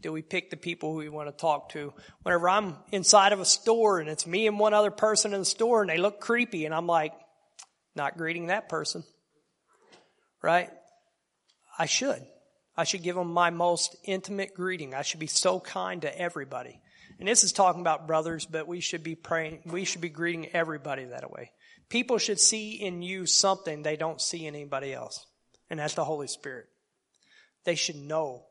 do we pick the people who we want to talk to? Whenever I'm inside of a store and it's me and one other person in the store and they look creepy and I'm like, not greeting that person. Right? I should. I should give them my most intimate greeting. I should be so kind to everybody. And this is talking about brothers, but we should be praying, we should be greeting everybody that way. People should see in you something they don't see in anybody else. And that's the Holy Spirit. They should know.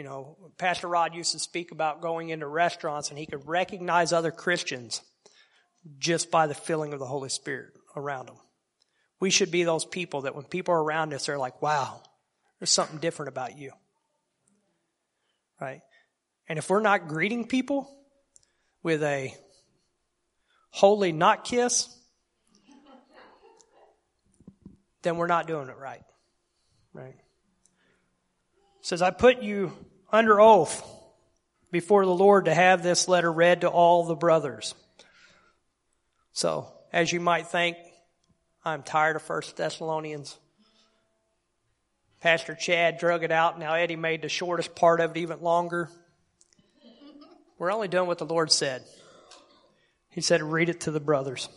You know, Pastor Rod used to speak about going into restaurants and he could recognize other Christians just by the filling of the Holy Spirit around them. We should be those people that when people are around us, they're like, wow, there's something different about you. Right? And if we're not greeting people with a holy not kiss, then we're not doing it right. Right? It says, I put you under oath before the Lord to have this letter read to all the brothers. So, as you might think, I'm tired of First Thessalonians. Pastor Chad drug it out. Now Eddie made the shortest part of it even longer. We're only doing what the Lord said. He said, read it to the brothers.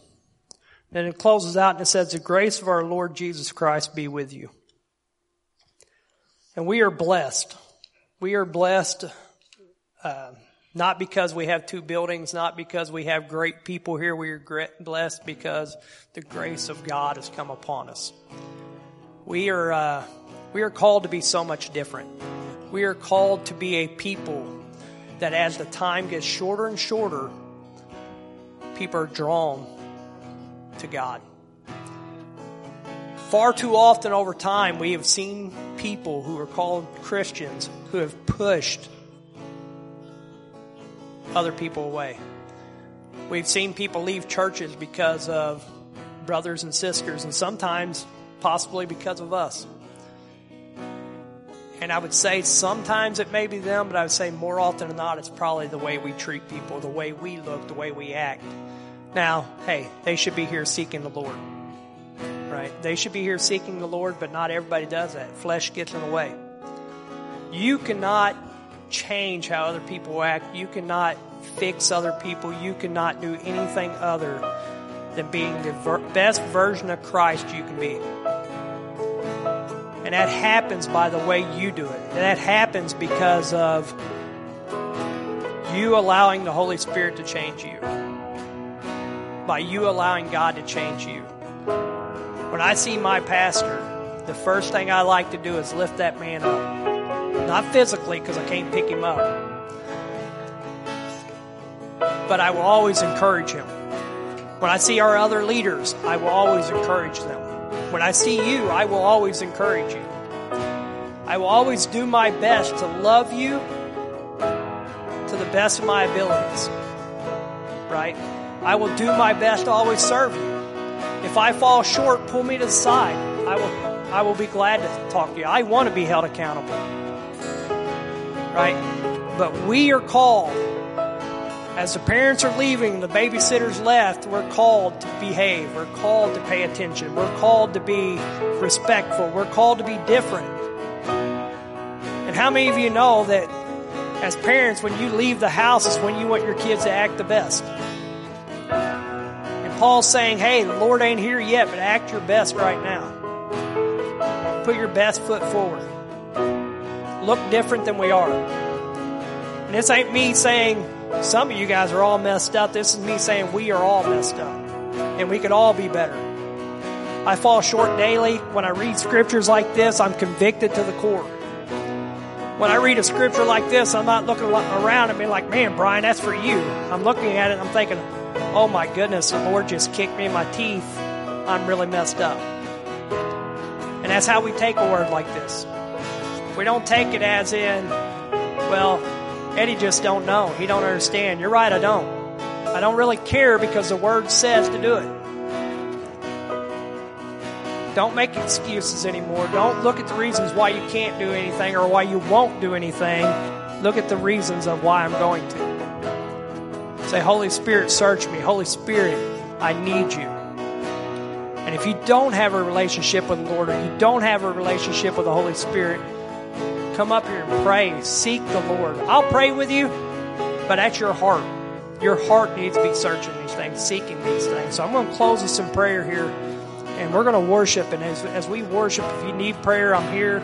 Then it closes out and it says, The grace of our Lord Jesus Christ be with you. And we are blessed. We are blessed uh, not because we have two buildings, not because we have great people here. We are blessed because the grace of God has come upon us. We are, uh, we are called to be so much different. We are called to be a people that as the time gets shorter and shorter, people are drawn to God. Far too often over time, we have seen people who are called Christians who have pushed other people away. We've seen people leave churches because of brothers and sisters, and sometimes possibly because of us. And I would say sometimes it may be them, but I would say more often than not, it's probably the way we treat people, the way we look, the way we act. Now, hey, they should be here seeking the Lord. Right? They should be here seeking the Lord, but not everybody does that. Flesh gets in the way. You cannot change how other people act. You cannot fix other people. You cannot do anything other than being the ver- best version of Christ you can be. And that happens by the way you do it. And that happens because of you allowing the Holy Spirit to change you. By you allowing God to change you. When I see my pastor, the first thing I like to do is lift that man up. Not physically, because I can't pick him up. But I will always encourage him. When I see our other leaders, I will always encourage them. When I see you, I will always encourage you. I will always do my best to love you to the best of my abilities. Right? I will do my best to always serve you. If I fall short, pull me to the side. I will I will be glad to talk to you. I want to be held accountable. Right? But we are called as the parents are leaving, the babysitters left, we're called to behave. We're called to pay attention. We're called to be respectful. We're called to be different. And how many of you know that as parents, when you leave the house is when you want your kids to act the best? Paul's saying, hey, the Lord ain't here yet, but act your best right now. Put your best foot forward. Look different than we are. And this ain't me saying, some of you guys are all messed up. This is me saying we are all messed up. And we could all be better. I fall short daily. When I read scriptures like this, I'm convicted to the core. When I read a scripture like this, I'm not looking around and being like, man, Brian, that's for you. I'm looking at it I'm thinking, oh my goodness, the Lord just kicked me in my teeth. I'm really messed up. And that's how we take a word like this. We don't take it as in, well, Eddie just don't know. He don't understand. You're right, I don't. I don't really care because the word says to do it. Don't make excuses anymore. Don't look at the reasons why you can't do anything or why you won't do anything. Look at the reasons of why I'm going to. Say, Holy Spirit, search me. Holy Spirit, I need you. And if you don't have a relationship with the Lord or you don't have a relationship with the Holy Spirit, Come up here and pray. Seek the Lord. I'll pray with you, but at your heart. Your heart needs to be searching these things, seeking these things. So I'm going to close with some prayer here, and we're going to worship. And as, as we worship, if you need prayer, I'm here.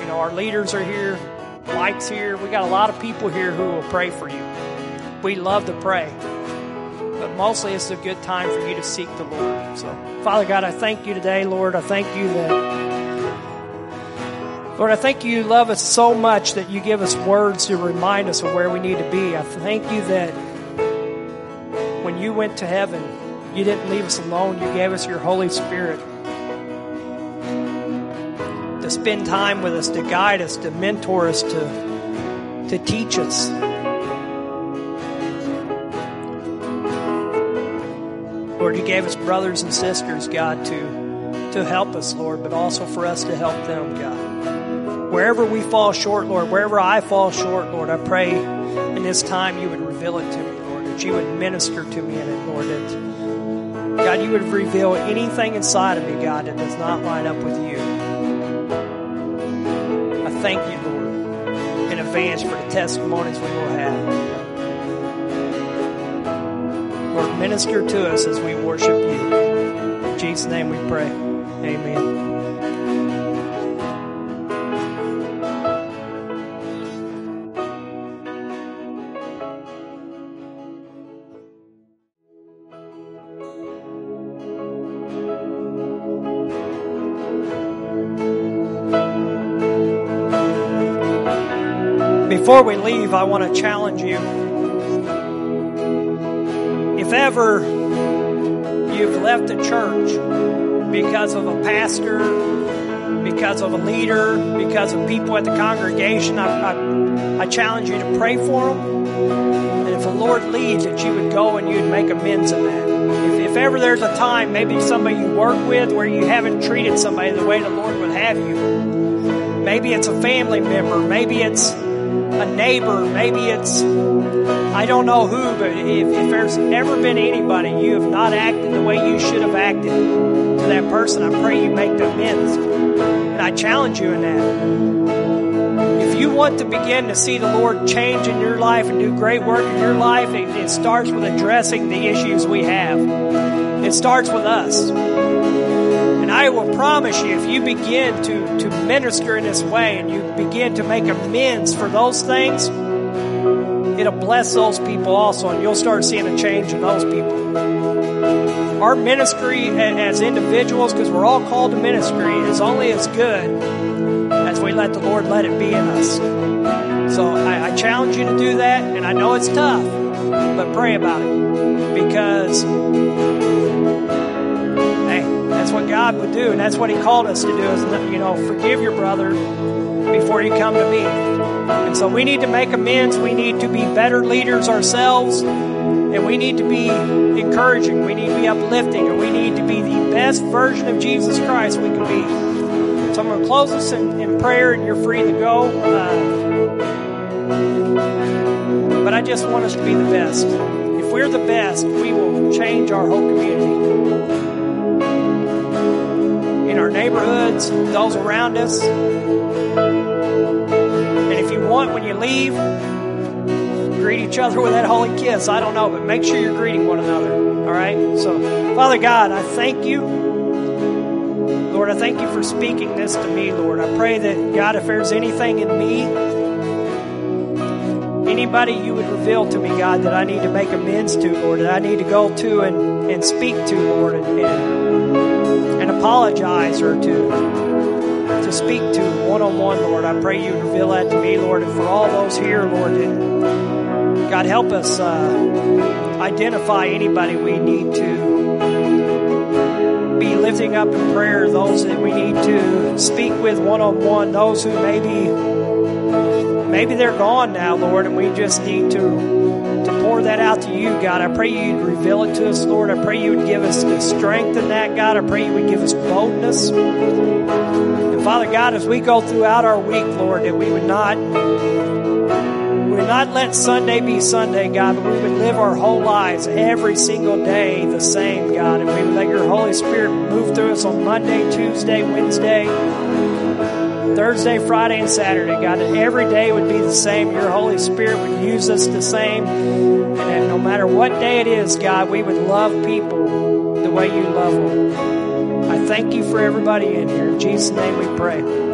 You know, our leaders are here. Mike's here. We got a lot of people here who will pray for you. We love to pray. But mostly it's a good time for you to seek the Lord. So, Father God, I thank you today, Lord. I thank you that Lord, I thank you You love us so much that you give us words to remind us of where we need to be. I thank you that when you went to heaven, you didn't leave us alone. You gave us your Holy Spirit to spend time with us, to guide us, to mentor us, to, to teach us. Lord, you gave us brothers and sisters, God, to, to help us, Lord, but also for us to help them, God. Wherever we fall short, Lord, wherever I fall short, Lord, I pray in this time you would reveal it to me, Lord, that you would minister to me in it, Lord, that God, you would reveal anything inside of me, God, that does not line up with you. I thank you, Lord, in advance for the testimonies we will have. Lord, minister to us as we worship you. In Jesus' name we pray. Amen. Before we leave, I want to challenge you. If ever you've left a church because of a pastor, because of a leader, because of people at the congregation, I, I, I challenge you to pray for them. And if the Lord leads, that you would go and you'd make amends in that. If, if ever there's a time, maybe somebody you work with where you haven't treated somebody the way the Lord would have you, maybe it's a family member, maybe it's a neighbor, maybe it's, I don't know who, but if, if there's ever been anybody you have not acted the way you should have acted to that person, I pray you make the amends. And I challenge you in that. If you want to begin to see the Lord change in your life and do great work in your life, it, it starts with addressing the issues we have. It starts with us. I will promise you, if you begin to, to minister in this way and you begin to make amends for those things, it'll bless those people also, and you'll start seeing a change in those people. Our ministry as individuals, because we're all called to ministry, is only as good as we let the Lord let it be in us. So I, I challenge you to do that, and I know it's tough, but pray about it because what God would do, and that's what He called us to do. Is you know, forgive your brother before you come to me. And so we need to make amends. We need to be better leaders ourselves, and we need to be encouraging. We need to be uplifting, and we need to be the best version of Jesus Christ we can be. So I'm going to close this in, in prayer, and you're free to go. Uh, but I just want us to be the best. If we're the best, we will change our whole community neighborhoods, those around us. And if you want, when you leave, greet each other with that holy kiss. I don't know, but make sure you're greeting one another. All right? So, Father God, I thank you. Lord, I thank you for speaking this to me, Lord. I pray that, God, if there's anything in me, anybody you would reveal to me, God, that I need to make amends to, Lord, that I need to go to and, and speak to, Lord, and, and apologize or to to speak to one on one, Lord. I pray you reveal that to me, Lord, and for all those here, Lord, God help us uh, identify anybody we need to be lifting up in prayer, those that we need to speak with one on one, those who maybe maybe they're gone now, Lord, and we just need to pour that out to you, God. I pray you'd reveal it to us, Lord. I pray you would give us the strength in that, God. I pray you would give us boldness. And Father God, as we go throughout our week, Lord, that we would not we would not let Sunday be Sunday, God, but we would live our whole lives every single day the same, God. And we would let your Holy Spirit move through us on Monday, Tuesday, Wednesday, Thursday, Friday, and Saturday, God, that every day would be the same. Your Holy Spirit would use us the same. And that no matter what day it is, God, we would love people the way you love them. I thank you for everybody in here. In Jesus' name we pray.